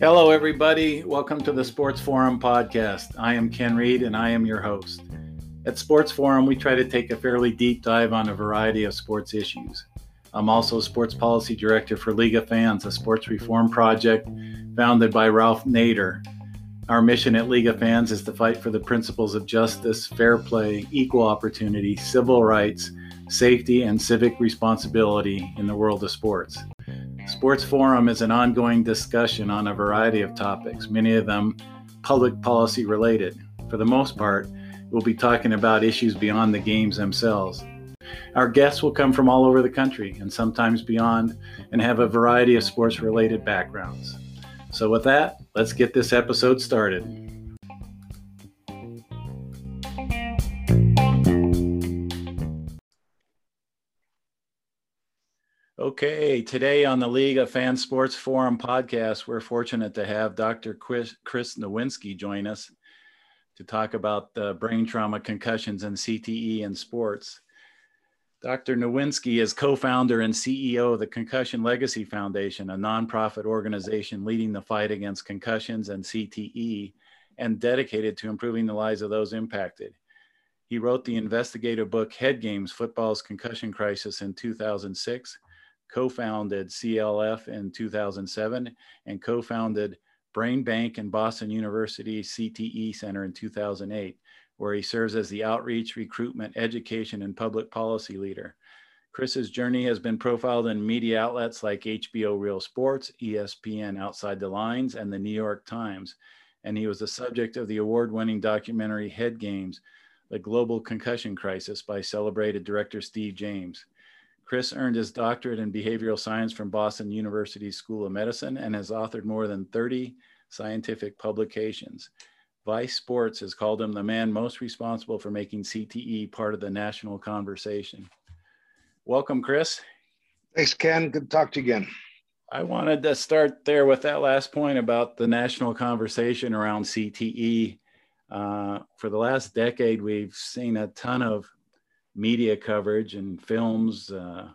Hello, everybody. Welcome to the Sports Forum podcast. I am Ken Reed and I am your host. At Sports Forum, we try to take a fairly deep dive on a variety of sports issues. I'm also Sports Policy Director for League of Fans, a sports reform project founded by Ralph Nader. Our mission at League of Fans is to fight for the principles of justice, fair play, equal opportunity, civil rights, safety, and civic responsibility in the world of sports. Sports Forum is an ongoing discussion on a variety of topics, many of them public policy related. For the most part, we'll be talking about issues beyond the games themselves. Our guests will come from all over the country and sometimes beyond and have a variety of sports related backgrounds. So, with that, let's get this episode started. Okay, today on the League of Fan Sports Forum podcast, we're fortunate to have Dr. Chris, Chris Nowinski join us to talk about the brain trauma, concussions, and CTE in sports. Dr. Nowinski is co founder and CEO of the Concussion Legacy Foundation, a nonprofit organization leading the fight against concussions and CTE and dedicated to improving the lives of those impacted. He wrote the investigative book Head Games Football's Concussion Crisis in 2006 co-founded CLF in 2007 and co-founded Brain Bank and Boston University CTE Center in 2008, where he serves as the outreach, recruitment, education, and public policy leader. Chris's journey has been profiled in media outlets like HBO Real Sports, ESPN Outside the Lines, and the New York Times. And he was the subject of the award winning documentary Head Games The Global Concussion Crisis by celebrated director Steve James. Chris earned his doctorate in behavioral science from Boston University School of Medicine and has authored more than 30 scientific publications. Vice Sports has called him the man most responsible for making CTE part of the national conversation. Welcome, Chris. Thanks, Ken. Good to talk to you again. I wanted to start there with that last point about the national conversation around CTE. Uh, for the last decade, we've seen a ton of media coverage and films, uh,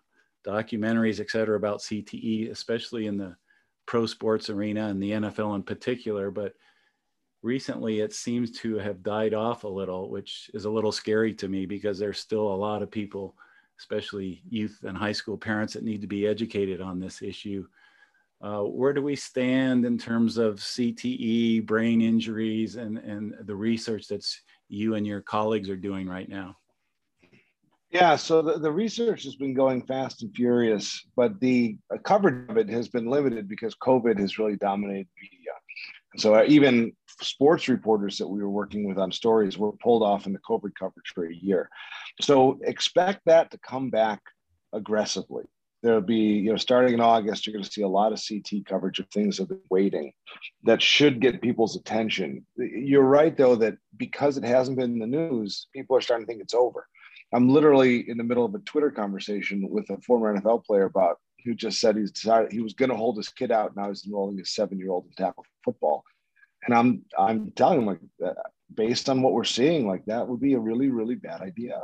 documentaries, et cetera, about CTE, especially in the pro sports arena and the NFL in particular. But recently it seems to have died off a little, which is a little scary to me because there's still a lot of people, especially youth and high school parents, that need to be educated on this issue. Uh, where do we stand in terms of CTE, brain injuries, and, and the research that's you and your colleagues are doing right now? Yeah, so the, the research has been going fast and furious, but the uh, coverage of it has been limited because COVID has really dominated media. And so uh, even sports reporters that we were working with on stories were pulled off in the COVID coverage for a year. So expect that to come back aggressively. There'll be, you know, starting in August, you're going to see a lot of CT coverage of things that have been waiting that should get people's attention. You're right, though, that because it hasn't been in the news, people are starting to think it's over I'm literally in the middle of a Twitter conversation with a former NFL player about who just said he's decided he was going to hold his kid out. Now he's enrolling his seven year old in tackle football. And I'm I'm telling him like based on what we're seeing, like that would be a really really bad idea.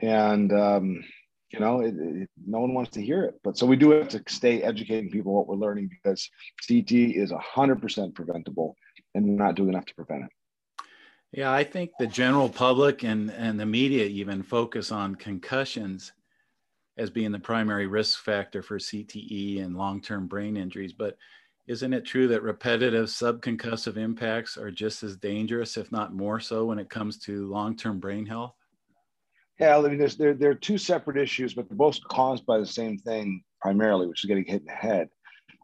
And um, you know, it, it, no one wants to hear it. But so we do have to stay educating people what we're learning because CT is 100% preventable, and we're not doing enough to prevent it. Yeah, I think the general public and, and the media even focus on concussions as being the primary risk factor for CTE and long term brain injuries. But isn't it true that repetitive subconcussive impacts are just as dangerous, if not more so, when it comes to long term brain health? Yeah, I mean, there's, there, there are two separate issues, but they're both caused by the same thing primarily, which is getting hit in the head.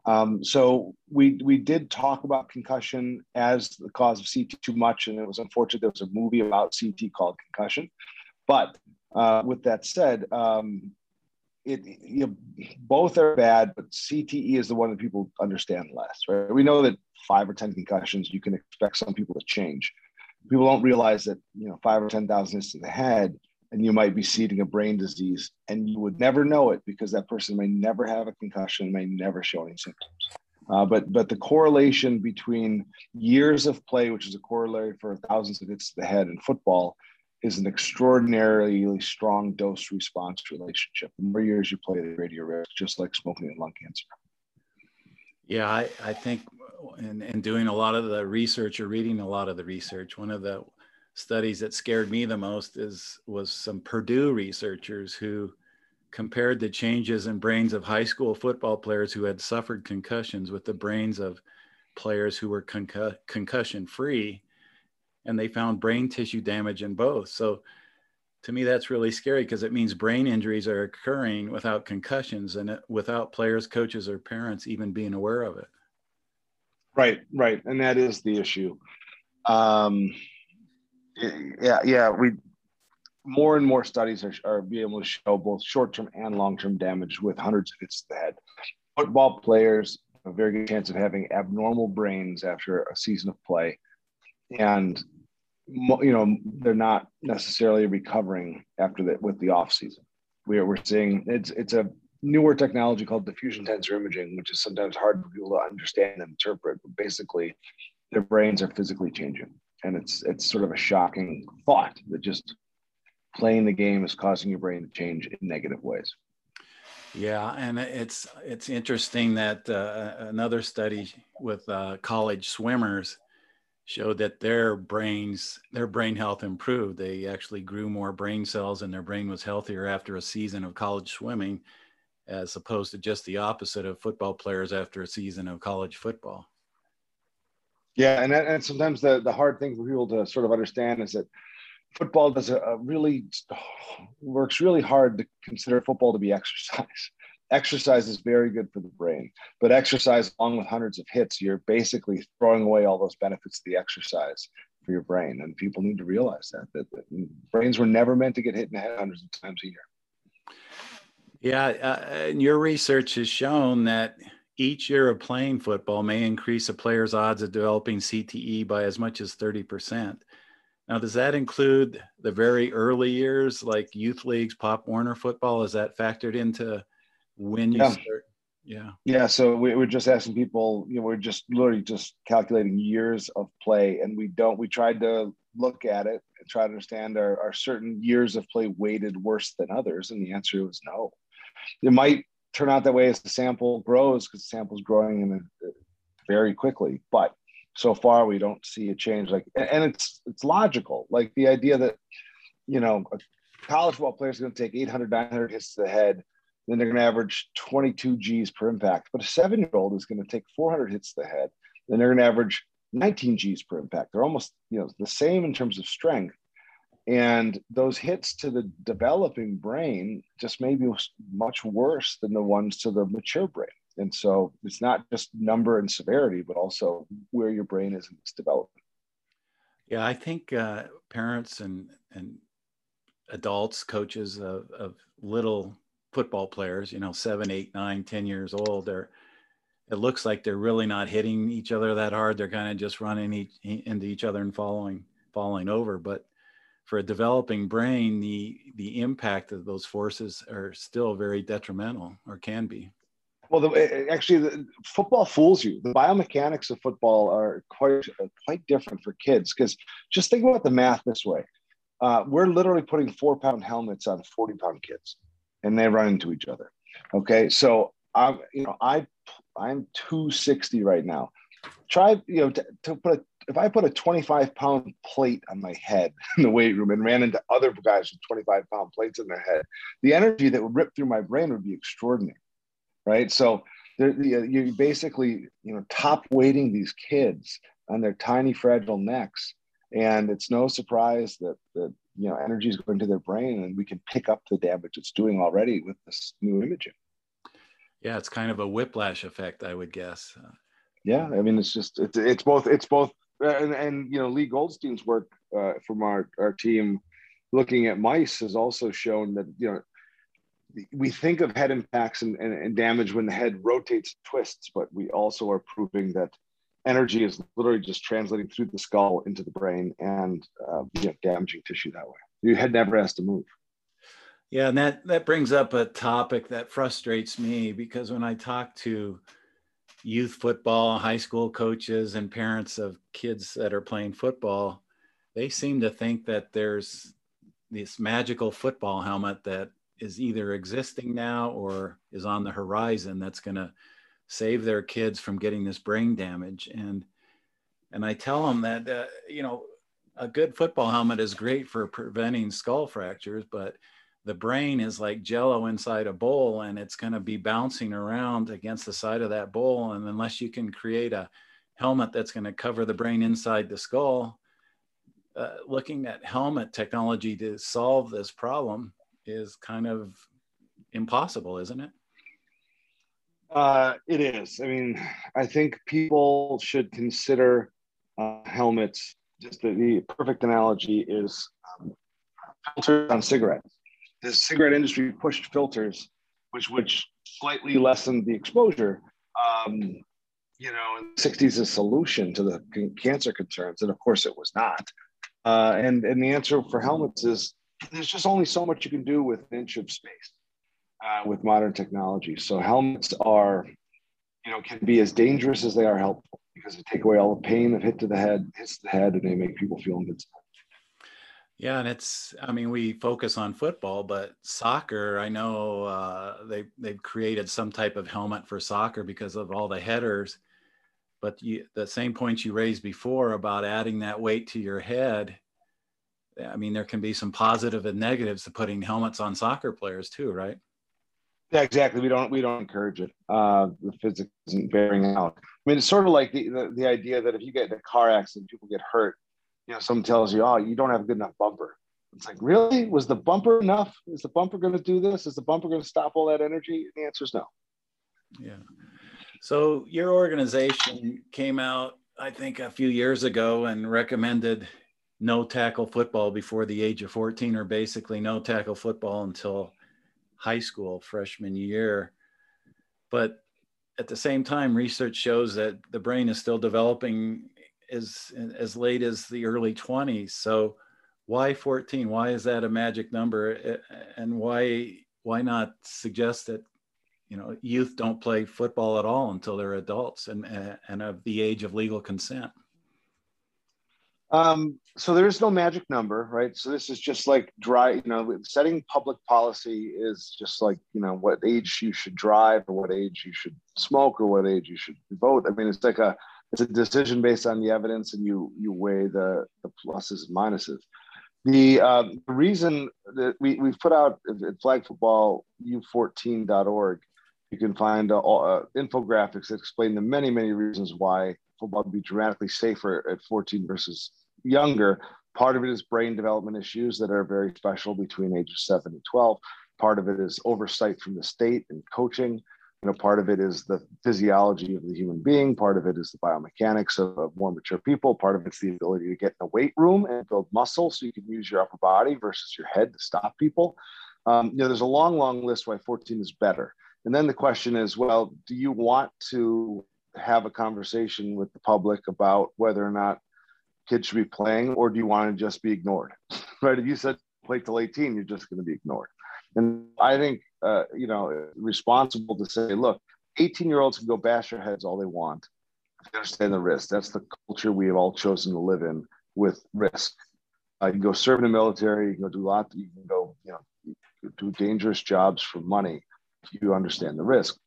Um, so we we did talk about concussion as the cause of CT too much, and it was unfortunate there was a movie about CT called Concussion. But uh, with that said, um, it you know, both are bad, but CTE is the one that people understand less. Right? We know that five or ten concussions, you can expect some people to change. People don't realize that you know five or ten thousand hits to the head and you might be seeding a brain disease and you would never know it because that person may never have a concussion may never show any symptoms uh, but but the correlation between years of play which is a corollary for thousands of hits to the head in football is an extraordinarily strong dose response relationship. The more years you play, the greater your risk, just like smoking and lung cancer. Yeah, I, I think in, in doing a lot of the research or reading a lot of the research, one of the studies that scared me the most is was some Purdue researchers who compared the changes in brains of high school football players who had suffered concussions with the brains of players who were concu- concussion free and they found brain tissue damage in both. So to me that's really scary because it means brain injuries are occurring without concussions and it, without players coaches or parents even being aware of it. Right right. And that is the issue. Um yeah yeah we more and more studies are, are being able to show both short-term and long-term damage with hundreds of hits to the head. Football players have a very good chance of having abnormal brains after a season of play, and you know they're not necessarily recovering after that with the off season. We are, we're seeing it's it's a newer technology called diffusion tensor imaging, which is sometimes hard for people to understand and interpret. But basically, their brains are physically changing, and it's it's sort of a shocking thought that just playing the game is causing your brain to change in negative ways. Yeah, and it's it's interesting that uh, another study with uh, college swimmers showed that their brains their brain health improved. They actually grew more brain cells, and their brain was healthier after a season of college swimming, as opposed to just the opposite of football players after a season of college football. Yeah, and and sometimes the the hard thing for people to sort of understand is that football does a, a really works really hard to consider football to be exercise. Exercise is very good for the brain, but exercise along with hundreds of hits, you're basically throwing away all those benefits of the exercise for your brain. And people need to realize that, that, that brains were never meant to get hit in the head hundreds of times a year. Yeah, uh, and your research has shown that each year of playing football may increase a player's odds of developing CTE by as much as 30%. Now, does that include the very early years, like youth leagues, Pop Warner football? Is that factored into when you yeah. start? Yeah. Yeah. So we, we're just asking people, you know, we're just literally just calculating years of play. And we don't, we tried to look at it and try to understand are, are certain years of play weighted worse than others? And the answer was no. It might turn out that way as the sample grows because the sample is growing in a, very quickly. But so far we don't see a change like and it's it's logical. Like the idea that you know a college football player is going to take 800 900 hits to the head then they're going to average 22 g's per impact. But a seven year old is going to take 400 hits to the head then they're going to average 19 g's per impact. They're almost you know the same in terms of strength and those hits to the developing brain just may be much worse than the ones to the mature brain and so it's not just number and severity, but also where your brain is in its development. Yeah, I think uh, parents and and adults, coaches of, of little football players, you know, seven, eight, nine, ten years old, they're it looks like they're really not hitting each other that hard. They're kind of just running each, into each other and following falling over. But for a developing brain, the the impact of those forces are still very detrimental, or can be. Well, the, eh, eh, actually, the, football fools you. The biomechanics of football are quite uh, quite different for kids because just think about the math this way: uh, we're literally putting four pound helmets on forty pound kids, and they run into each other. Okay, so I'm you know I I'm two sixty right now. Try you know to, to put a if I put a 25 pound plate on my head in the weight room and ran into other guys with 25 pound plates in their head, the energy that would rip through my brain would be extraordinary right? So uh, you basically, you know, top weighting these kids on their tiny, fragile necks. And it's no surprise that, that you know, energy is going to their brain and we can pick up the damage it's doing already with this new imaging. Yeah, it's kind of a whiplash effect, I would guess. Yeah, I mean, it's just, it's, it's both, it's both, and, and you know, Lee Goldstein's work uh, from our, our team looking at mice has also shown that, you know, we think of head impacts and, and, and, damage when the head rotates twists, but we also are proving that energy is literally just translating through the skull into the brain and uh, you know, damaging tissue that way. Your head never has to move. Yeah, and that that brings up a topic that frustrates me because when I talk to youth football, high school coaches, and parents of kids that are playing football, they seem to think that there's this magical football helmet that is either existing now or is on the horizon that's going to save their kids from getting this brain damage. And and i tell them that uh, you know a good football helmet is great for preventing skull fractures but the brain is like jello inside a bowl and it's going to be bouncing around against the side of that bowl and unless you can create a helmet that's going to cover the brain inside the skull uh, looking at helmet technology to solve this problem is kind of impossible isn't it? Uh, it is. I mean i think people should consider uh, helmets. Just the, the, perfect analogy is um, filters on cigarettes the cigarette industry pushed filters, which which slightly lessened the exposure. Um, you know, in the 60s, a solution to the cancer concerns, and of course, it was not. Uh, and and the answer for helmets is there's just only so much you can do with an inch of space uh, with modern technology. So helmets are, you know, can be as dangerous as they are helpful because they take away all the pain that hit to the head, hits the head, and they make people feel invincible. Yeah, and it's I mean we focus on football, but soccer, I know uh, they they've created some type of helmet for soccer because of all the headers. But you, the same points you raised before about adding that weight to your head, I mean there can be some positive and negatives to putting helmets on soccer players too, right? Yeah, exactly. We don't we don't encourage it. Uh, the physics isn't bearing out. I mean, it's sort of like the, the the idea that if you get in a car accident, people get hurt you know, someone tells you, oh, you don't have a good enough bumper. It's like, really? Was the bumper enough? Is the bumper going to do this? Is the bumper going to stop all that energy? The answer is no. Yeah. So your organization came out, I think, a few years ago and recommended no tackle football before the age of 14, or basically no tackle football until high school, freshman year. But at the same time, research shows that the brain is still developing as as late as the early 20s so why 14 why is that a magic number? And why why not suggest that you know youth don't play football at all until they're adults and and of the age of legal consent? Um, so there is no magic number right? So this is just like dry you know setting public policy is just like you know what age you should drive or what age you should smoke or what age you should vote. I mean it's like a it's a decision based on the evidence and you you weigh the, the pluses and minuses. The um, reason that we, we've put out at flagfootballu14.org, you can find uh, uh, infographics that explain the many, many reasons why football would be dramatically safer at 14 versus younger. Part of it is brain development issues that are very special between ages 7 and 12. Part of it is oversight from the state and coaching know part of it is the physiology of the human being part of it is the biomechanics of, of, more mature people part of it's the ability to get in the weight room and build muscle so you can use your upper body versus your head to stop people. Um, you know there's a long long list why 14 is better. And then the question is well do you want to have a conversation with the public about whether or not kids should be playing or do you want to just be ignored? Right? If you said play till 18 you're just going to be ignored and I think, uh, you know, responsible to say, look, 18 year olds can go bash their heads all they want. They understand the risk. That's the culture we have all chosen to live in with risk. Uh, you can go serve in the military. You can go do a lot. You can go, you know, do dangerous jobs for money if you understand the risk.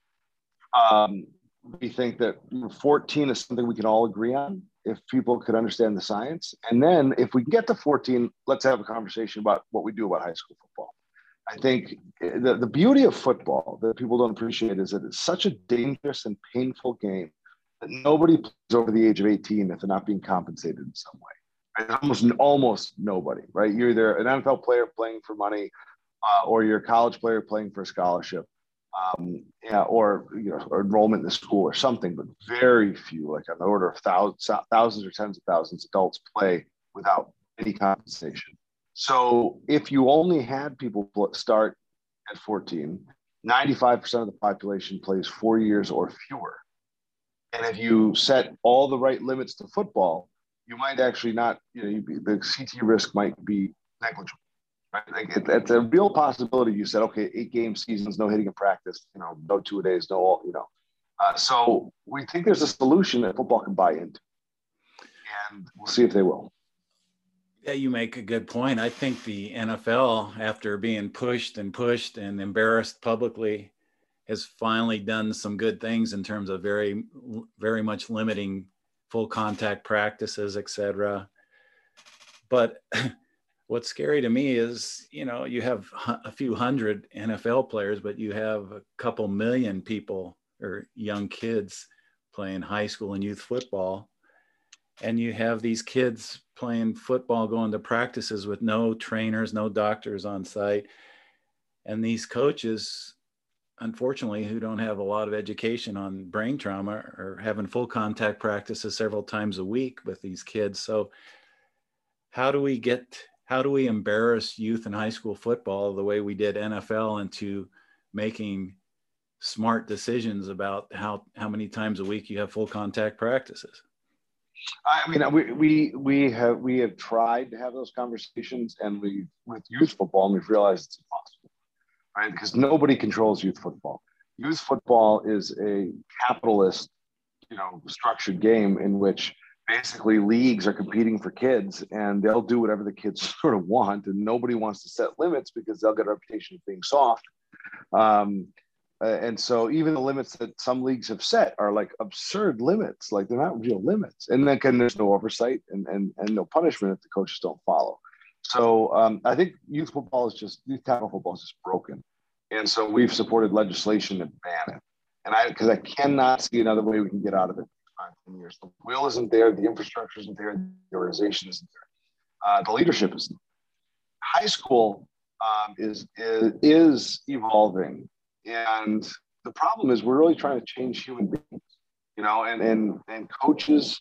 Um, we think that 14 is something we can all agree on if people could understand the science. And then if we can get to 14, let's have a conversation about what we do about high school football. I think the, the beauty of football that people don't appreciate is that it's such a dangerous and painful game that nobody plays over the age of 18 if they're not being compensated in some way. Almost almost nobody, right? You're either an NFL player playing for money, uh, or you're a college player playing for a scholarship, um, yeah, or you know, or enrollment in the school or something. But very few, like on the order of thousands, thousands or tens of thousands, adults play without any compensation. So if you only had people start at 14, 95% of the population plays four years or fewer. And if you set all the right limits to football, you might actually not, you know, be, the CT risk might be negligible. Right? Like it, it's a real possibility. You said, okay, eight game seasons, no hitting in practice, you know, no two days, no all, you know. Uh, so we think there's a solution that football can buy into, and we'll see if they will Yeah, you make a good point. I think the NFL, after being pushed and pushed and embarrassed publicly, has finally done some good things in terms of very, very much limiting full contact practices, et cetera. But what's scary to me is, you know, you have a few hundred NFL players, but you have a couple million people or young kids playing high school and youth football. And you have these kids playing football, going to practices with no trainers, no doctors on site. And these coaches, unfortunately, who don't have a lot of education on brain trauma, are having full contact practices several times a week with these kids. So, how do we get how do we embarrass youth and high school football the way we did NFL into making smart decisions about how how many times a week you have full contact practices? I mean, we, we we have we have tried to have those conversations, and we with youth football, and we've realized it's impossible, right? Because nobody controls youth football. Youth football is a capitalist, you know, structured game in which basically leagues are competing for kids and they'll do whatever the kids sort of want and nobody wants to set limits because they'll get a reputation of being soft um, and so even the limits that some leagues have set are like absurd limits like they're not real limits. And then can, there's no oversight and, and, and no punishment if the coaches don't follow. So um, i think youth football is just youth tackle football is just broken. And so we've supported legislation to ban it. And i because i cannot see another way we can get out of it five, 10 years. The will isn't there, the infrastructure isn't there, the organization isn't there, uh, the leadership isn't. High school um, is, is, is evolving, and the problem is we're really trying to change human beings, you know, and and and coaches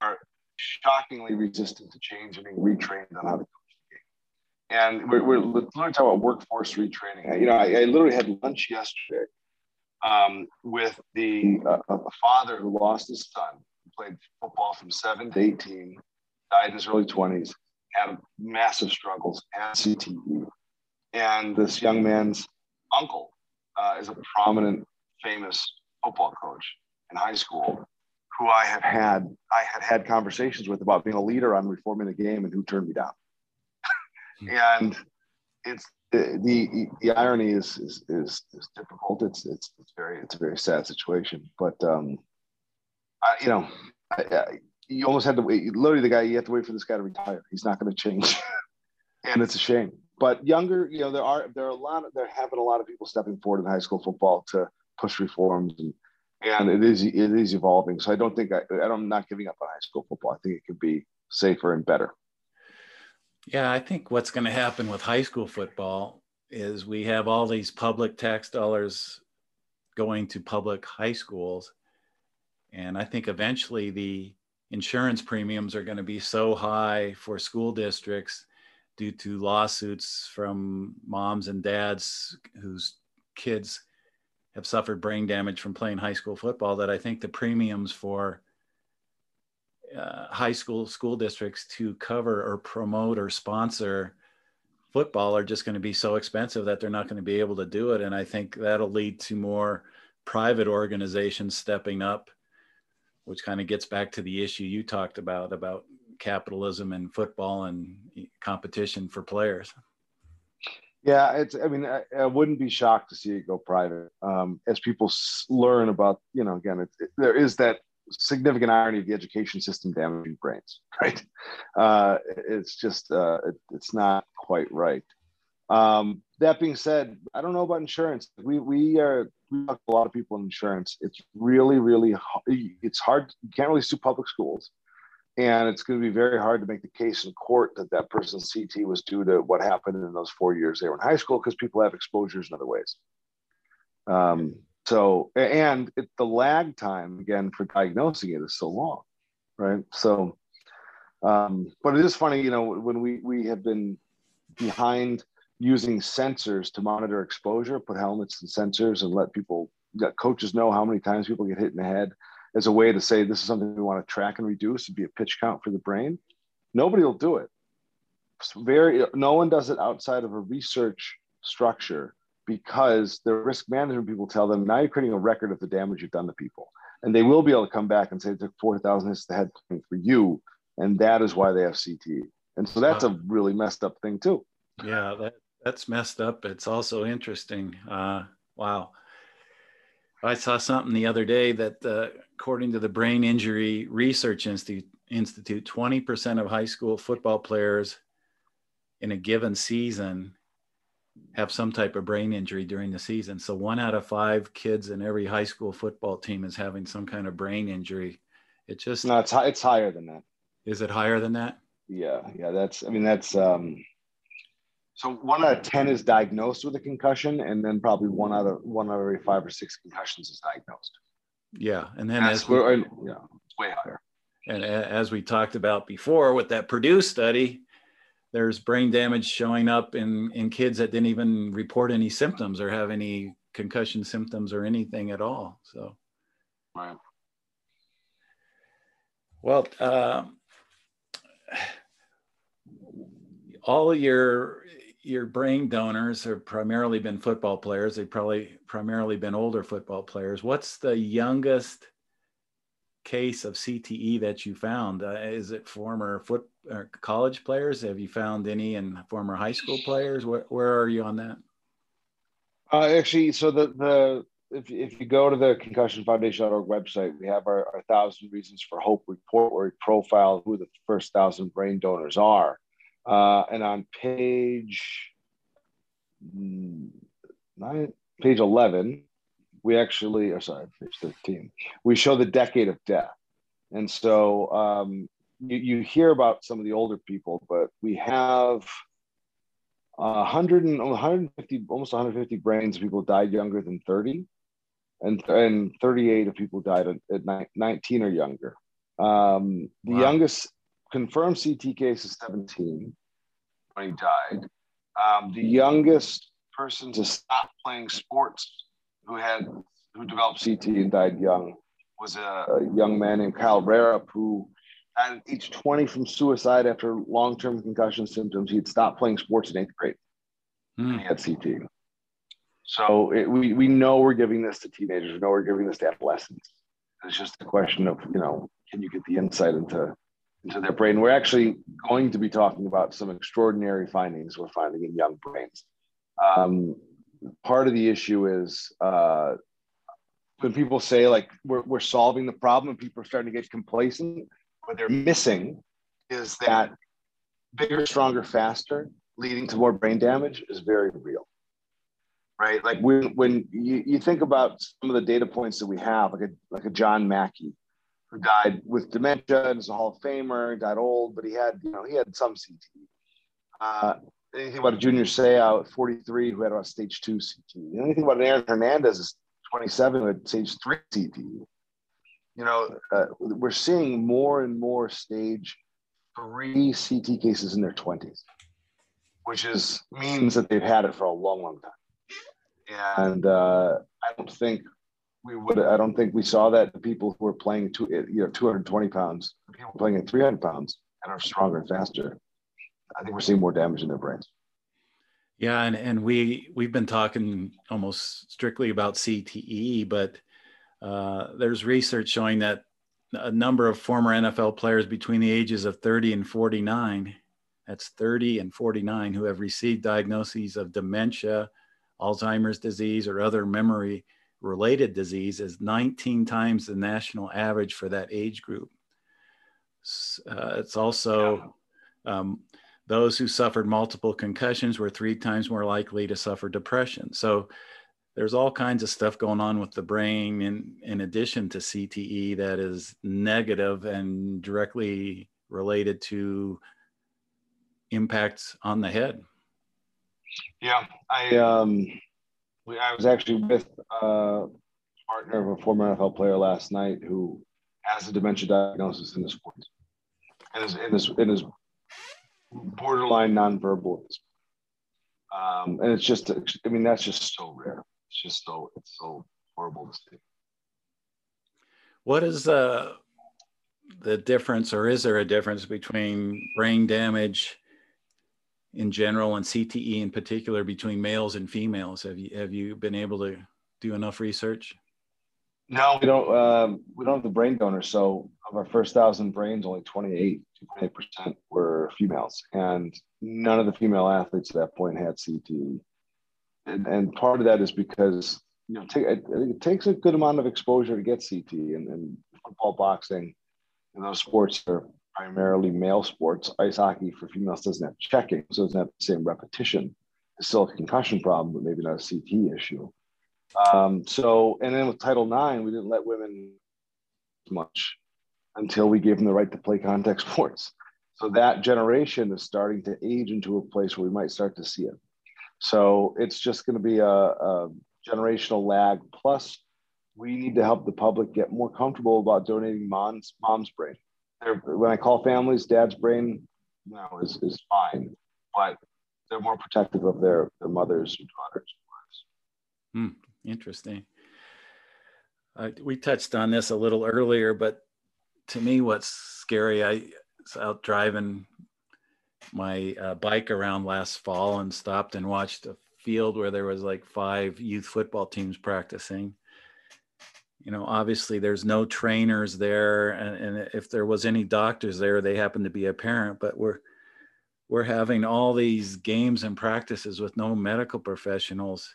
are shockingly resistant to change and being retrained on how to coach the game. And we're, we're literally talking about workforce retraining. You know, I, I literally had lunch yesterday um, with the uh, a father who lost his son, played football from seven to 18, died in his early 20s, had massive struggles, had CTE. And this young man's uncle uh, is a prominent, famous football coach in high school who I have had I had had conversations with about being a leader on reforming the game and who turned me down. Hmm. and it's the, the irony is, is is is difficult. It's it's it's very it's a very sad situation. But um, I, you know, I, I, you almost had to wait. Literally, the guy you have to wait for this guy to retire. He's not going to change, and it's a shame. But younger, you know, there are there are a lot of, there have been a lot of people stepping forward in high school football to push reforms and and it is it is evolving. So I don't think I I'm not giving up on high school football. I think it could be safer and better. Yeah, I think what's going to happen with high school football is we have all these public tax dollars going to public high schools. And I think eventually the insurance premiums are going to be so high for school districts due to lawsuits from moms and dads whose kids have suffered brain damage from playing high school football that I think the premiums for uh, high school school districts to cover or promote or sponsor football are just going to be so expensive that they're not going to be able to do it. And i think that'll lead to more private organizations stepping up which kind of gets back to the issue you talked about about capitalism and football and competition for players yeah it's i mean i, I wouldn't be shocked to see it go private um, as people learn about you know again it, it, there is that significant irony of the education system damaging brains, right? Uh, it's just, uh, it, it's not quite right. Um, that being said, I don't know about insurance. We, we are, we talk to a lot of people in insurance. It's really, really, it's hard. You can't really sue public schools. And it's going to be very hard to make the case in court that that person's CT was due to what happened in those four years they were in high school because people have exposures in other ways. Um, so, and it, the lag time again for diagnosing it is so long, right? So, um, but it is funny, you know, when we we have been behind using sensors to monitor exposure, put helmets and sensors, and let people, coaches know how many times people get hit in the head as a way to say this is something we want to track and reduce and be a pitch count for the brain. Nobody will do it. very, no one does it outside of a research structure because the risk management people tell them now you're creating a record of the damage you've done to people. And they will be able to come back and say it took 4,000 hits to the head for you. And that is why they have CTE. And so that's a really messed up thing too. Yeah, that, that's messed up. It's also interesting. Uh, wow. I saw something the other day that, uh, according to the Brain Injury Research Institute, Institute, 20% of high school football players in a given season have some type of brain injury during the season. So one out of five kids in every high school football team is having some kind of brain injury. It just no, it's it's higher than that. Is it higher than that? Yeah, yeah. That's I mean that's um. So one out of ten is diagnosed with a concussion, and then probably one out of one out of every five or six concussions is diagnosed. Yeah, and then as we, and, yeah, it's way higher. And as we talked about before with that Purdue study, there's brain damage showing up in in kids that didn't even report any symptoms or have any concussion symptoms or anything at all so right well uh, all your your brain donors have primarily been football players they've probably primarily been older football players what's the youngest case of CTE that you found? Uh, is it former foot or college players? Have you found any in former high school players? Where, where are you on that? Uh, actually, so the the if, if you go to the concussionfoundation.org website, we have our, our thousand reasons for hope report where we profile who the first thousand brain donors are. Uh, and on page nine, page 11, we actually, or sorry, page 13, we show the decade of death. And so um, you, you hear about some of the older people, but we have 100 and 150, almost 150 brains of people died younger than 30, and, and 38 of people died at, at 19 or younger. Um, the wow. youngest confirmed CT case is 17 when he died. Um, the youngest person to stop playing sports who had who developed CT and died young was a, a young man named Kyle Rarup who died at age 20 from suicide after long-term concussion symptoms. He had stopped playing sports in eighth grade. Mm. And he had CT. So it, we, we know we're giving this to teenagers. We know we're giving this to adolescents. It's just a question of, you know, can you get the insight into, into their brain? We're actually going to be talking about some extraordinary findings we're finding in young brains. Um, part of the issue is uh, when people say like we're, we're solving the problem and people are starting to get complacent what they're missing is that bigger stronger faster leading to more brain damage is very real right like when, when you, you think about some of the data points that we have like a like a john mackey who died with dementia and is a hall of famer died old but he had you know he had some ct uh, anything about a Junior Seau at 43 who had about stage two CT. Anything about an Aaron Hernandez is 27 who had stage three CT. You know, uh, we're seeing more and more stage three CT cases in their 20s, which is means that they've had it for a long, long time. And uh, I don't think we would. I don't think we saw that the people who were playing two, you know, 220 pounds, people playing at 300 pounds and are stronger and faster I think we're seeing more damage in their brains. Yeah, and, and we we've been talking almost strictly about CTE, but uh, there's research showing that a number of former NFL players between the ages of 30 and 49, that's 30 and 49, who have received diagnoses of dementia, Alzheimer's disease, or other memory related disease is 19 times the national average for that age group. Uh, it's also um, those who suffered multiple concussions were three times more likely to suffer depression. So there's all kinds of stuff going on with the brain in, in addition to CTE that is negative and directly related to impacts on the head. Yeah, I um, I was actually with a partner of a former NFL player last night who has a dementia diagnosis in his 40s, and is in his in his borderline nonverbal. Um, and it's just, I mean, that's just so rare. It's just so, it's so horrible to see. What is the, the difference, or is there a difference between brain damage in general and CTE in particular between males and females? Have you, have you been able to do enough research? No, we don't. Um, we don't have the brain donors. So of our first thousand brains, only 28, 2.8 percent were females, and none of the female athletes at that point had CTE. And, and part of that is because you know, take, I think it takes a good amount of exposure to get CTE, and, and football, boxing, and those sports are primarily male sports. Ice hockey for females doesn't have checking, so it doesn't have the same repetition. It's still a concussion problem, but maybe not a CT issue. Um, so, and then with Title IX, we didn't let women much until we gave them the right to play contact sports. So that generation is starting to age into a place where we might start to see it. So it's just going to be a, a generational lag. Plus, we need to help the public get more comfortable about donating mom's mom's brain. When I call families, dad's brain know, is, is fine, but they're more protective of their, their mothers and daughters. Hmm, interesting. Uh, we touched on this a little earlier, but to me, what's scary, I was out driving my uh, bike around last fall and stopped and watched a field where there was like five youth football teams practicing you know obviously there's no trainers there and, and, if there was any doctors there they happen to be a parent but we're we're having all these games and practices with no medical professionals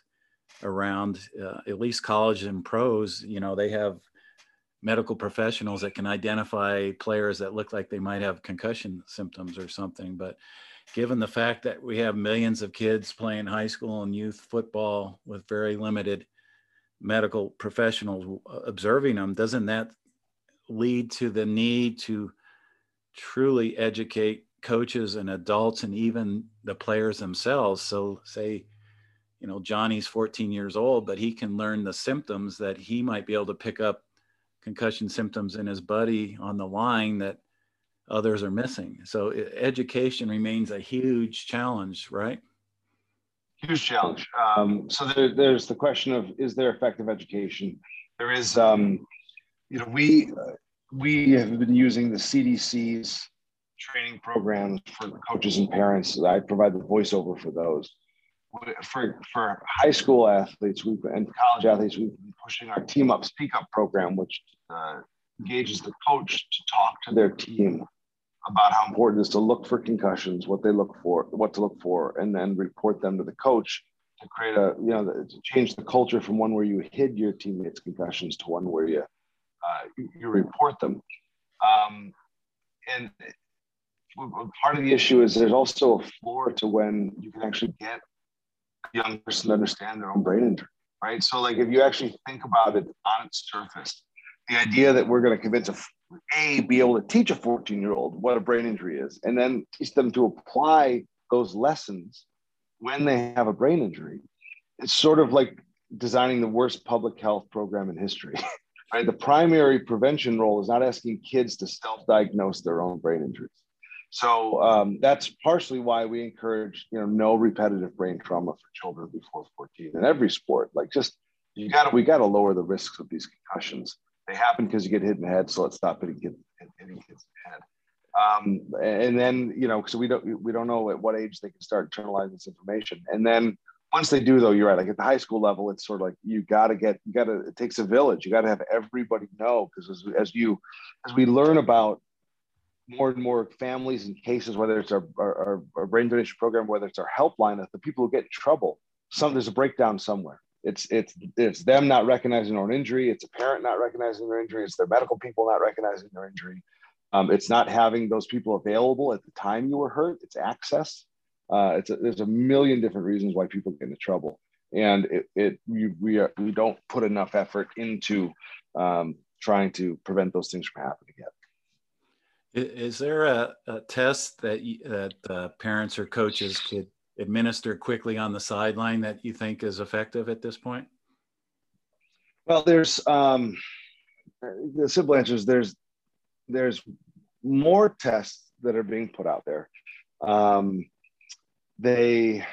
around uh, at least college and pros you know they have medical professionals that can identify players that look like they might have concussion symptoms or something but given the fact that we have millions of kids playing high school and youth football with very limited medical professionals uh, observing them, doesn't that lead to the need to truly educate coaches and adults and even the players themselves? So, say, you know, Johnny's 14 years old, but he can learn the symptoms that he might be able to pick up concussion symptoms in his buddy on the line that others are missing. So education remains a huge challenge, right? Huge challenge. Um, so there, there's the question of is there effective education? There is, um, you know, we uh, we have been using the CDC's training programs for coaches and parents. I provide the voiceover for those. For, for high school athletes we've, and college athletes, we've been pushing our Team Up Speak Up program, which uh, engages the coach to talk to their team about how important it is to look for concussions, what they look for, what to look for, and then report them to the coach to create a, you know, to change the culture from one where you hid your teammates' concussions to one where you, uh, you, report them. Um, and part of the issue is there's also a floor to when you can actually get a young person to understand their own brain injury, right? So, like, if you actually think about it on its surface, the idea that we're going to convince a a be able to teach a 14 year old what a brain injury is and then teach them to apply those lessons when they have a brain injury. It's sort of like designing the worst public health program in history right? The primary prevention role is not asking kids to self-diagnose their own brain injuries. So um, that's partially why we encourage you know no repetitive brain trauma for children before 14 in every sport. Like just you got to we got to lower the risks of these concussions they happen because you get hit in the head. So let's stop hitting kids, hitting kids in the head. Um, and then you know, so we don't we don't know at what age they can start internalizing this information. And then once they do, though, you're right. Like at the high school level, it's sort of like you got to get you got to. It takes a village. You got to have everybody know because as, as you as we learn about more and more families and cases, whether it's our, our, our brain donation program, whether it's our helpline, that the people who get in trouble, some there's a breakdown somewhere. It's it's it's them not recognizing their own injury. It's a parent not recognizing their injury. It's their medical people not recognizing their injury. Um, it's not having those people available at the time you were hurt. It's access. Uh, it's a, there's a million different reasons why people get into trouble, and it, it we we, are, we don't put enough effort into um, trying to prevent those things from happening yet. Is there a, a test that that uh, parents or coaches could administer quickly on the sideline that you think is effective at this point? Well, there's um, the simple answer is there's there's more tests that are being put out there. Um, they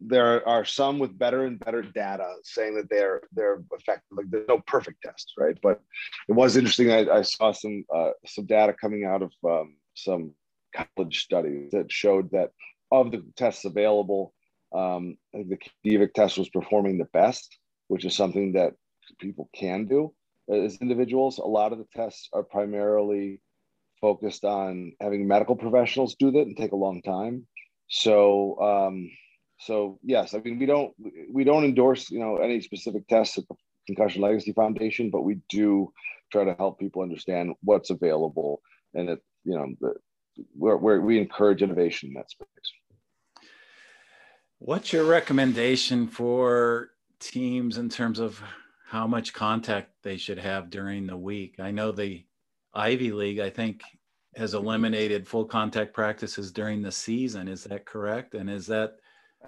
there are some with better and better data saying that they're they're effective. Like there's no perfect tests, right? But it was interesting. I, I saw some uh, some data coming out of um, some college studies that showed that of the tests available, um, the King-Devick test was performing the best. which is something that people can do as individuals. A lot of the tests are primarily focused on having medical professionals do that and take a long time. So, um, so yes, I mean we don't we don't endorse you know any specific tests at the Concussion Legacy Foundation, but we do try to help people understand what's available and that you know the, where, where we encourage innovation in that space. What's your recommendation for teams in terms of how much contact they should have during the week? I know the Ivy League, I think, has mm-hmm. eliminated full contact practices during the season. Is that correct? And is that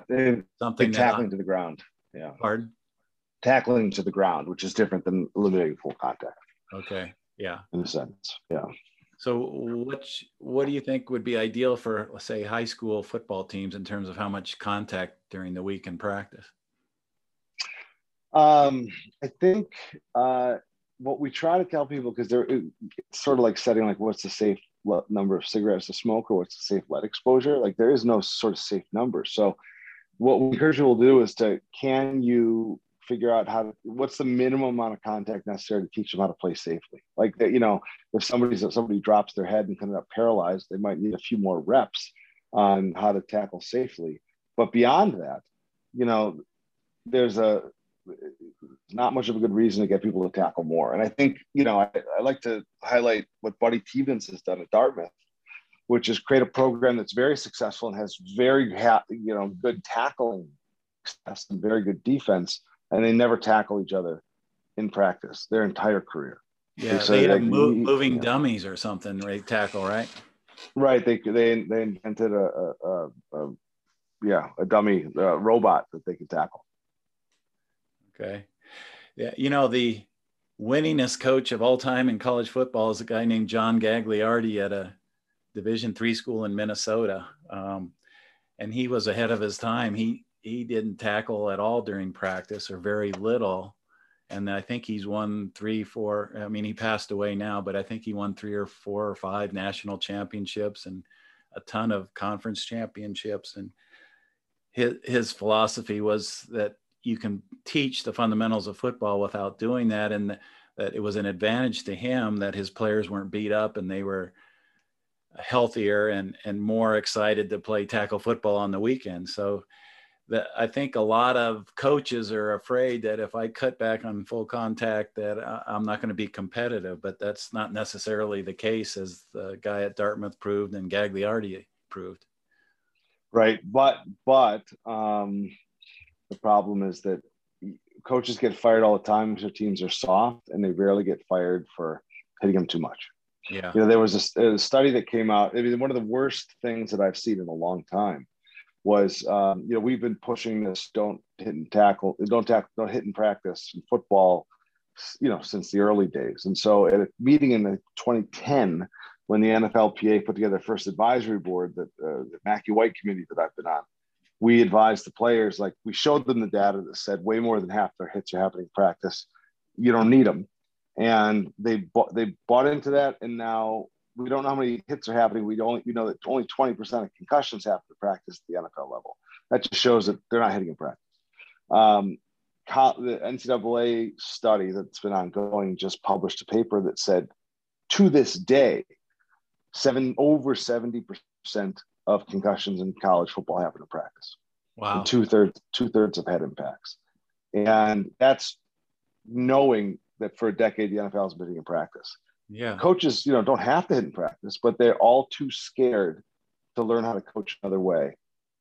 they, something tackling to the ground? Yeah. Pardon? Tackling to the ground, which is different than eliminating full contact. Okay. Yeah. In a sense. Yeah. So what what do you think would be ideal for let's say high school football teams in terms of how much contact during the week in practice? Um, I think uh, what we try to tell people because they're it's sort of like setting like what's the safe number of cigarettes to smoke or what's the safe lead exposure. Like there is no sort of safe number. So what we encourage people to do is to can you figure out how to what's the minimum amount of contact necessary to teach them how to play safely? Like that you know if somebody's if somebody drops their head and comes up paralyzed they might need a few more reps on how to tackle safely. But beyond that you know there's a not much of a good reason to get people to tackle more. And i think you know i, I like to highlight what buddy Teevens has done at dartmouth which is create a program that's very successful and has very you know good tackling and very good defense and they never tackle each other in practice their entire career. Yeah, they, move, moving yeah. dummies or something, right? Tackle, right? Right. They they they invented a, a, a, a yeah a dummy robot that they could tackle. Okay. Yeah, you know the winningest coach of all time in college football is a guy named John Gagliardi at a Division three school in Minnesota, um, and he was ahead of his time. He he didn't tackle at all during practice or very little. And I think he's won three, four. I mean, he passed away now, but I think he won three or four or five national championships and a ton of conference championships. And his, his philosophy was that you can teach the fundamentals of football without doing that. And that it was an advantage to him that his players weren't beat up and they were healthier and, and more excited to play tackle football on the weekend. So that I think a lot of coaches are afraid that if I cut back on full contact, that I'm not going to be competitive. But that's not necessarily the case, as the guy at Dartmouth proved and Gagliardi proved. Right, but but um, the problem is that coaches get fired all the time because their teams are soft, and they rarely get fired for hitting them too much. Yeah, you know, there was a, a study that came out. I mean, one of the worst things that I've seen in a long time was um, you know we've been pushing this don't hit and tackle don't tackle don't hit and practice in football you know since the early days. And so at a meeting in the 2010 when the NFLPA put together the first advisory board that uh, the Mackey White committee that I've been on we advised the players like we showed them the data that said way more than half their hits are happening in practice. You don't need them and they bought they bought into that and now we don't know how many hits are happening. We only we know that only 20% of concussions happen to practice at the NFL level. That just shows that they're not hitting in practice. Um, the NCAA study that's been ongoing just published a paper that said to this day, seven over 70% of concussions in college football happen in practice. Wow. Two thirds, two thirds of head impacts. And that's knowing that for a decade the NFL has been hitting in practice. Yeah. Coaches, you know, don't have to hit in practice, but they're all too scared to learn how to coach another way.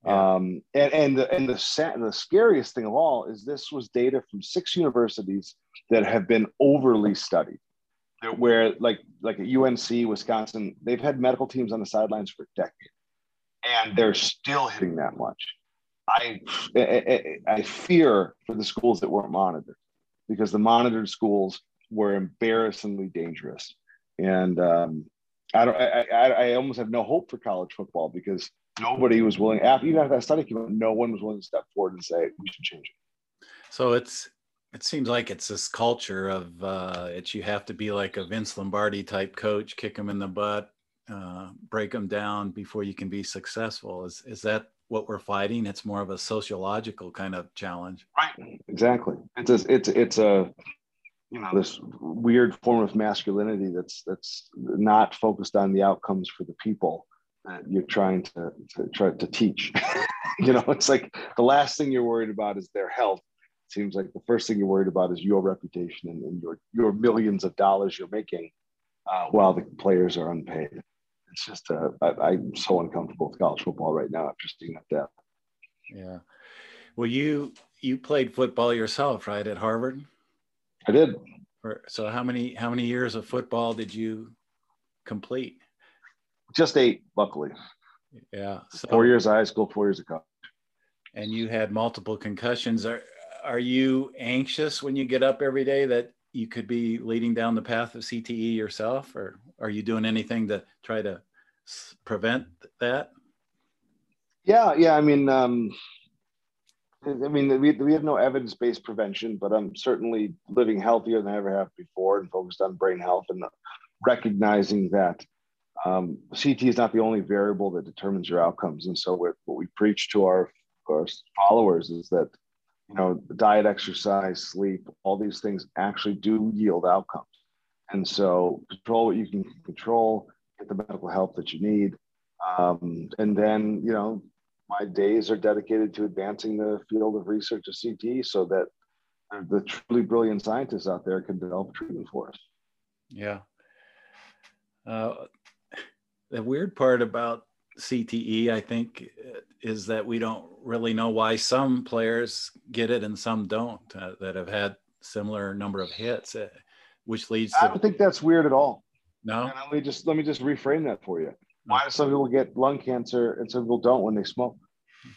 Yeah. Um, and and the and the the scariest thing of all is this was data from six universities that have been overly studied, where like like at UNC, Wisconsin, they've had medical teams on the sidelines for decades, and they're still hitting that much. I, I, I fear for the schools that weren't monitored because the monitored schools were embarrassingly dangerous. And um, I don't. I, I, I, almost have no hope for college football because nobody was willing. After even after that study came out, no one was willing to step forward and say we should change it. So it's it seems like it's this culture of uh, it's you have to be like a Vince Lombardi type coach, kick them in the butt, uh, break them down before you can be successful. Is is that what we're fighting? It's more of a sociological kind of challenge. Right. Exactly. it's a, it's it's a you know. this weird form of masculinity that's that's not focused on the outcomes for the people that you're trying to, to try to teach. You know it's like the last thing you're worried about is their health. It seems like the first thing you're worried about is your reputation and, and your your millions of dollars you're making uh, while the players are unpaid. It's just uh, I, i'm so uncomfortable with college football right now after seeing that death. Yeah. Well you you played football yourself right at harvard I did. So how many how many years of football did you complete? Just eight, luckily. Yeah. So, four years of high school, four years of college. And you had multiple concussions. Are are you anxious when you get up every day that you could be leading down the path of CTE yourself, or are you doing anything to try to prevent that? Yeah, yeah. I mean, um, I mean, we, we have no evidence based prevention, but I'm certainly living healthier than I ever have before and focused on brain health and recognizing that um, CTE is not the only variable that determines your outcomes. And so, what, what we preach to our, our followers is that, you know, diet, exercise, sleep, all these things actually do yield outcomes. And so, control what you can control, get the medical help that you need. Um, and then, you know, my days are dedicated to advancing the field of research of CTE so that the truly brilliant scientists out there can develop treatment for us. Yeah. Uh, the weird part about CTE, I think, is that we don't really know why some players get it and some don't uh, that have had similar number of hits, uh, which leads to. I don't think that's weird at all. No. And let me just let me just reframe that for you. Why do some people get lung cancer and some people don't when they smoke?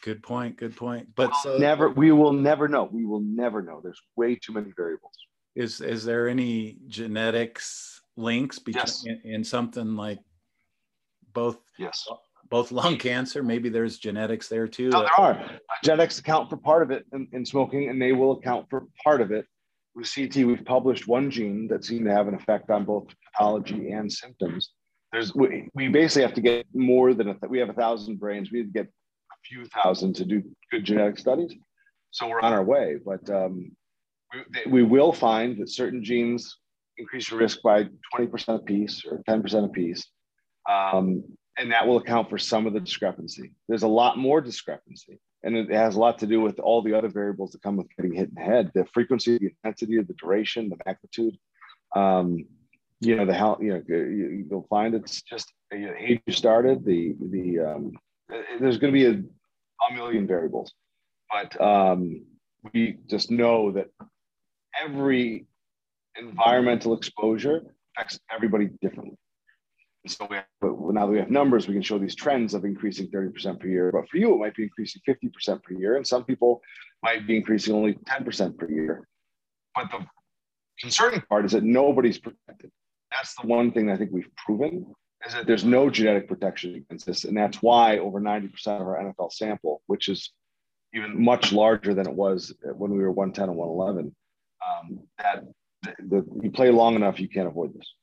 Good point. Good point. But so, never, we will never know. We will never know. There's way too many variables. Is is there any genetics links between yes. in, in, something like both? Yes. Both lung cancer, maybe there's genetics there too. No, there are. Genetics account for part of it in, in smoking, and they will account for part of it with CTE. We've published one gene that seemed to have an effect on both pathology and symptoms there's we, we basically have to get more than a we have a thousand brains. We need to get a few thousand to do good genetic studies. So we're on our way, but um, we, we will find that certain genes increase your risk by 20% a piece or 10% a piece. Um, and that will account for some of the discrepancy. There's a lot more discrepancy, and it has a lot to do with all the other variables that come with getting hit in the head the frequency, the intensity, the duration, the magnitude. Um, you know the how you know you'll find it's just you know, age you started the the um, there's going to be a, a, million variables but um, we just know that every environmental exposure affects everybody differently. So we have, now that we have numbers we can show these trends of increasing 30% per year but for you it might be increasing 50% per year and some people might be increasing only 10% per year. But the concerning part is that nobody's protected that's the one thing I think we've proven is that there's no genetic protection against this. And that's why over 90% of our NFL sample, which is even much larger than it was when we were 110 and 111, um, that the, the, you play long enough, you can't avoid this.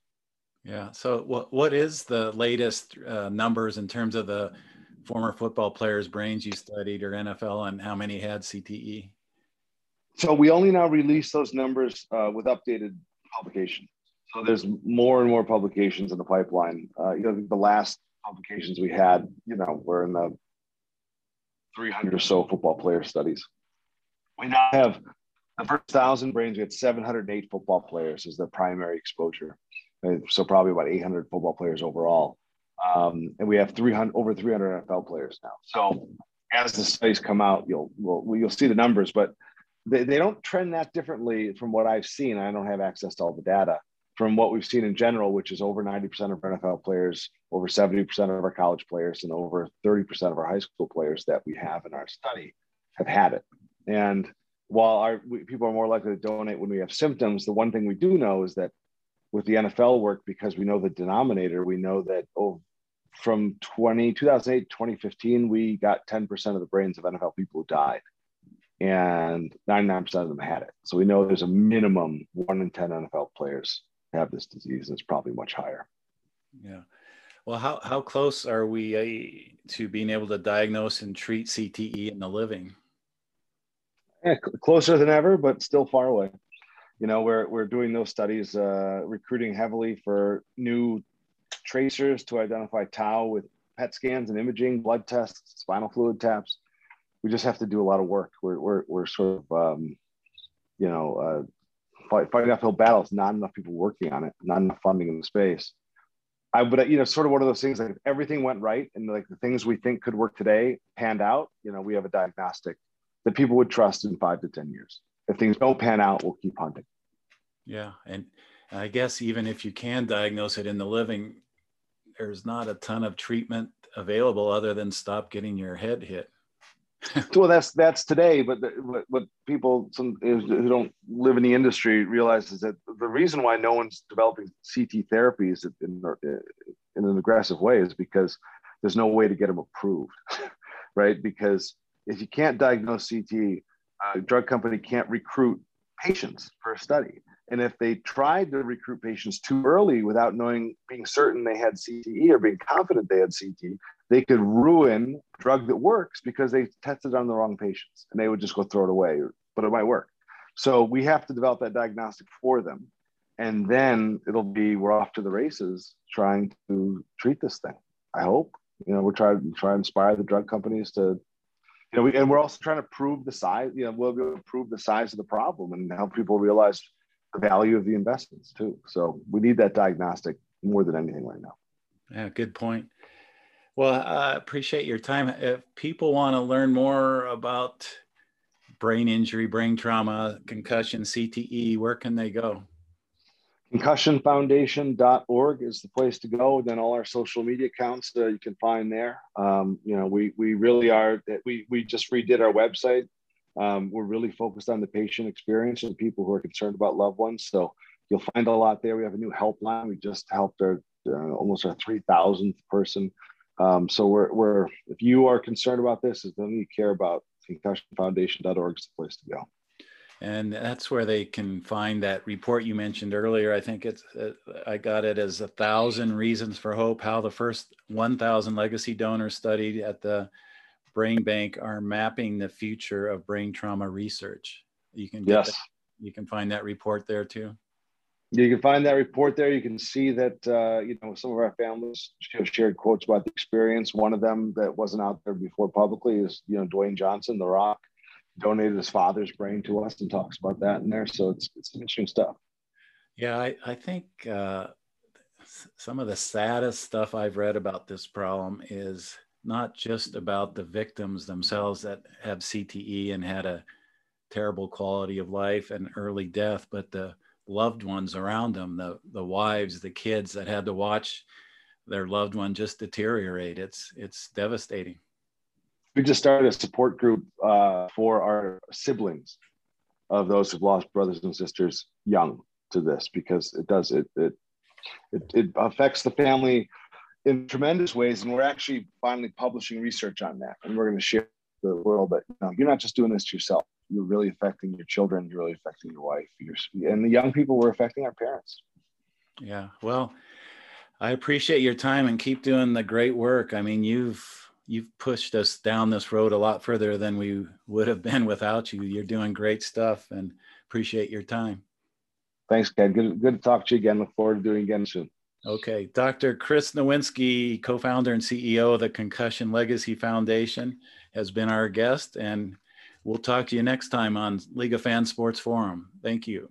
Yeah. So what, what is the latest uh, numbers in terms of the former football players' brains you studied or NFL and how many had CTE? So we only now release those numbers uh, with updated publication. So there's more and more publications in the pipeline. Uh, you know, the last publications we had, you know, were in the 300 or so football player studies. We now have the first thousand brains. We had 708 football players as the primary exposure. So probably about 800 football players overall. Um, and we have 300 over 300 NFL players now. So as the studies come out, you'll we'll, you'll see the numbers, but they, they don't trend that differently from what I've seen. I don't have access to all the data from what we've seen in general, which is over 90% of NFL players, over 70% of our college players, and over 30% of our high school players that we have in our study have had it. And while our we, people are more likely to donate when we have symptoms, the one thing we do know is that with the NFL work, because we know the denominator, we know that oh, from 20, 2008, 2015, we got 10% of the brains of NFL people who died and 99% of them had it. So we know there's a minimum one in 10 NFL players have this disease, and it's probably much higher. Yeah. Well, how, how close are we uh, to being able to diagnose and treat CTE in the living? Yeah, closer than ever, but still far away. You know, we're we're doing those studies, uh, recruiting heavily for new tracers to identify tau with PET scans and imaging, blood tests, spinal fluid taps. We just have to do a lot of work. We're we're, we're sort of um, you know uh, fight, fighting uphill battles. Not enough people working on it. Not enough funding in the space. I would, you know sort of one of those things like if everything went right and like the things we think could work today panned out, you know, we have a diagnostic that people would trust in five to ten years. If things don't pan out, we'll keep hunting. Yeah, and I guess even if you can diagnose it in the living, there's not a ton of treatment available other than stop getting your head hit. well, that's that's today, but the, what, what people some, who don't live in the industry realize is that the reason why no one's developing CTE therapies in, in an aggressive way is because there's no way to get them approved, right? Because if you can't diagnose CTE, a drug company can't recruit patients for a study. And if they tried to recruit patients too early without knowing, being certain they had CTE or being confident they had CTE, they could ruin drug that works because they tested on the wrong patients and they would just go throw it away, but it might work. So we have to develop that diagnostic for them. And then it'll be, we're off to the races trying to treat this thing. I hope, you know, we're trying to try and inspire the drug companies to, you know, we, and we're also trying to prove the size, you know, we'll be able to prove the size of the problem and help people realize the value of the investments too. So we need that diagnostic more than anything right now. Yeah, good point. Well, I appreciate your time. If people want to learn more about brain injury, brain trauma, concussion, CTE, where can they go? Concussionfoundation.org is the place to go. Then all our social media accounts uh, you can find there. Um, you know, we we really are. We we just redid our website um, we're really focused on the patient experience and people who are concerned about loved ones. So you'll find a lot there. We have a new helpline. We just helped our uh, almost our 3,000th person. Um, so we're, we're, if you are concerned about this, is then you care about concussionfoundation.org is the place to go. And that's where they can find that report you mentioned earlier. I think it's, uh, I got it as a thousand reasons for hope, how the first 1,000 legacy donors studied at the Brain Bank are mapping the future of brain trauma research. You can yes. That, you can find that report there too. You can find that report there. You can see that uh, you know some of our families shared quotes about the experience. One of them that wasn't out there before publicly is you know Dwayne Johnson, The Rock, donated his father's brain to us and talks about that in there. So it's it's interesting stuff. Yeah, I I think uh, some of the saddest stuff I've read about this problem is not just about the victims themselves that have CTE and had a terrible quality of life and early death, but the loved ones around them, the, the wives, the kids that had to watch their loved one just deteriorate. It's, it's devastating. We just started a support group uh, for our siblings of those who've lost brothers and sisters young to this because it does, it, it, it, it affects the family in tremendous ways. And we're actually finally publishing research on that. And we're going to share the world that you know, you're not just doing this to yourself. You're really affecting your children. You're really affecting your wife. Your, and the young people were affecting our parents. Yeah. Well, I appreciate your time and keep doing the great work. I mean, you've you've pushed us down this road a lot further than we would have been without you. You're doing great stuff and appreciate your time. Thanks, Ken. Good, good to talk to you again. Look forward to doing again soon. Okay. Dr. Chris Nowinski, co founder and CEO of the Concussion Legacy Foundation, has been our guest, and we'll talk to you next time on League of Fans Sports Forum. Thank you.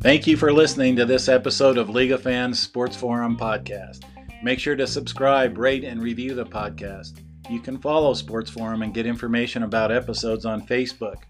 Thank you for listening to this episode of League of Fans Sports Forum podcast. Make sure to subscribe, rate, and review the podcast. You can follow Sports Forum and get information about episodes on Facebook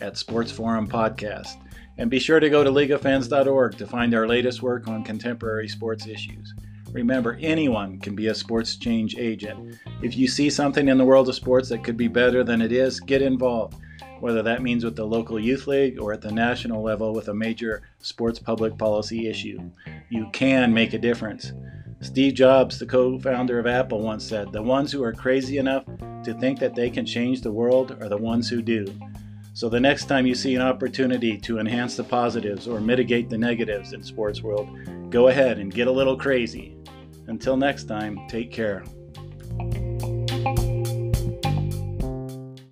at Sports Forum Podcast. And be sure to go to leagueoffans.org to find our latest work on contemporary sports issues. Remember, anyone can be a sports change agent. If you see something in the world of sports that could be better than it is, get involved, whether that means with the local youth league or at the national level with a major sports public policy issue. You can make a difference. Steve Jobs, the co founder of Apple, once said, The ones who are crazy enough to think that they can change the world are the ones who do. So the next time you see an opportunity to enhance the positives or mitigate the negatives in sports world, go ahead and get a little crazy. Until next time, take care.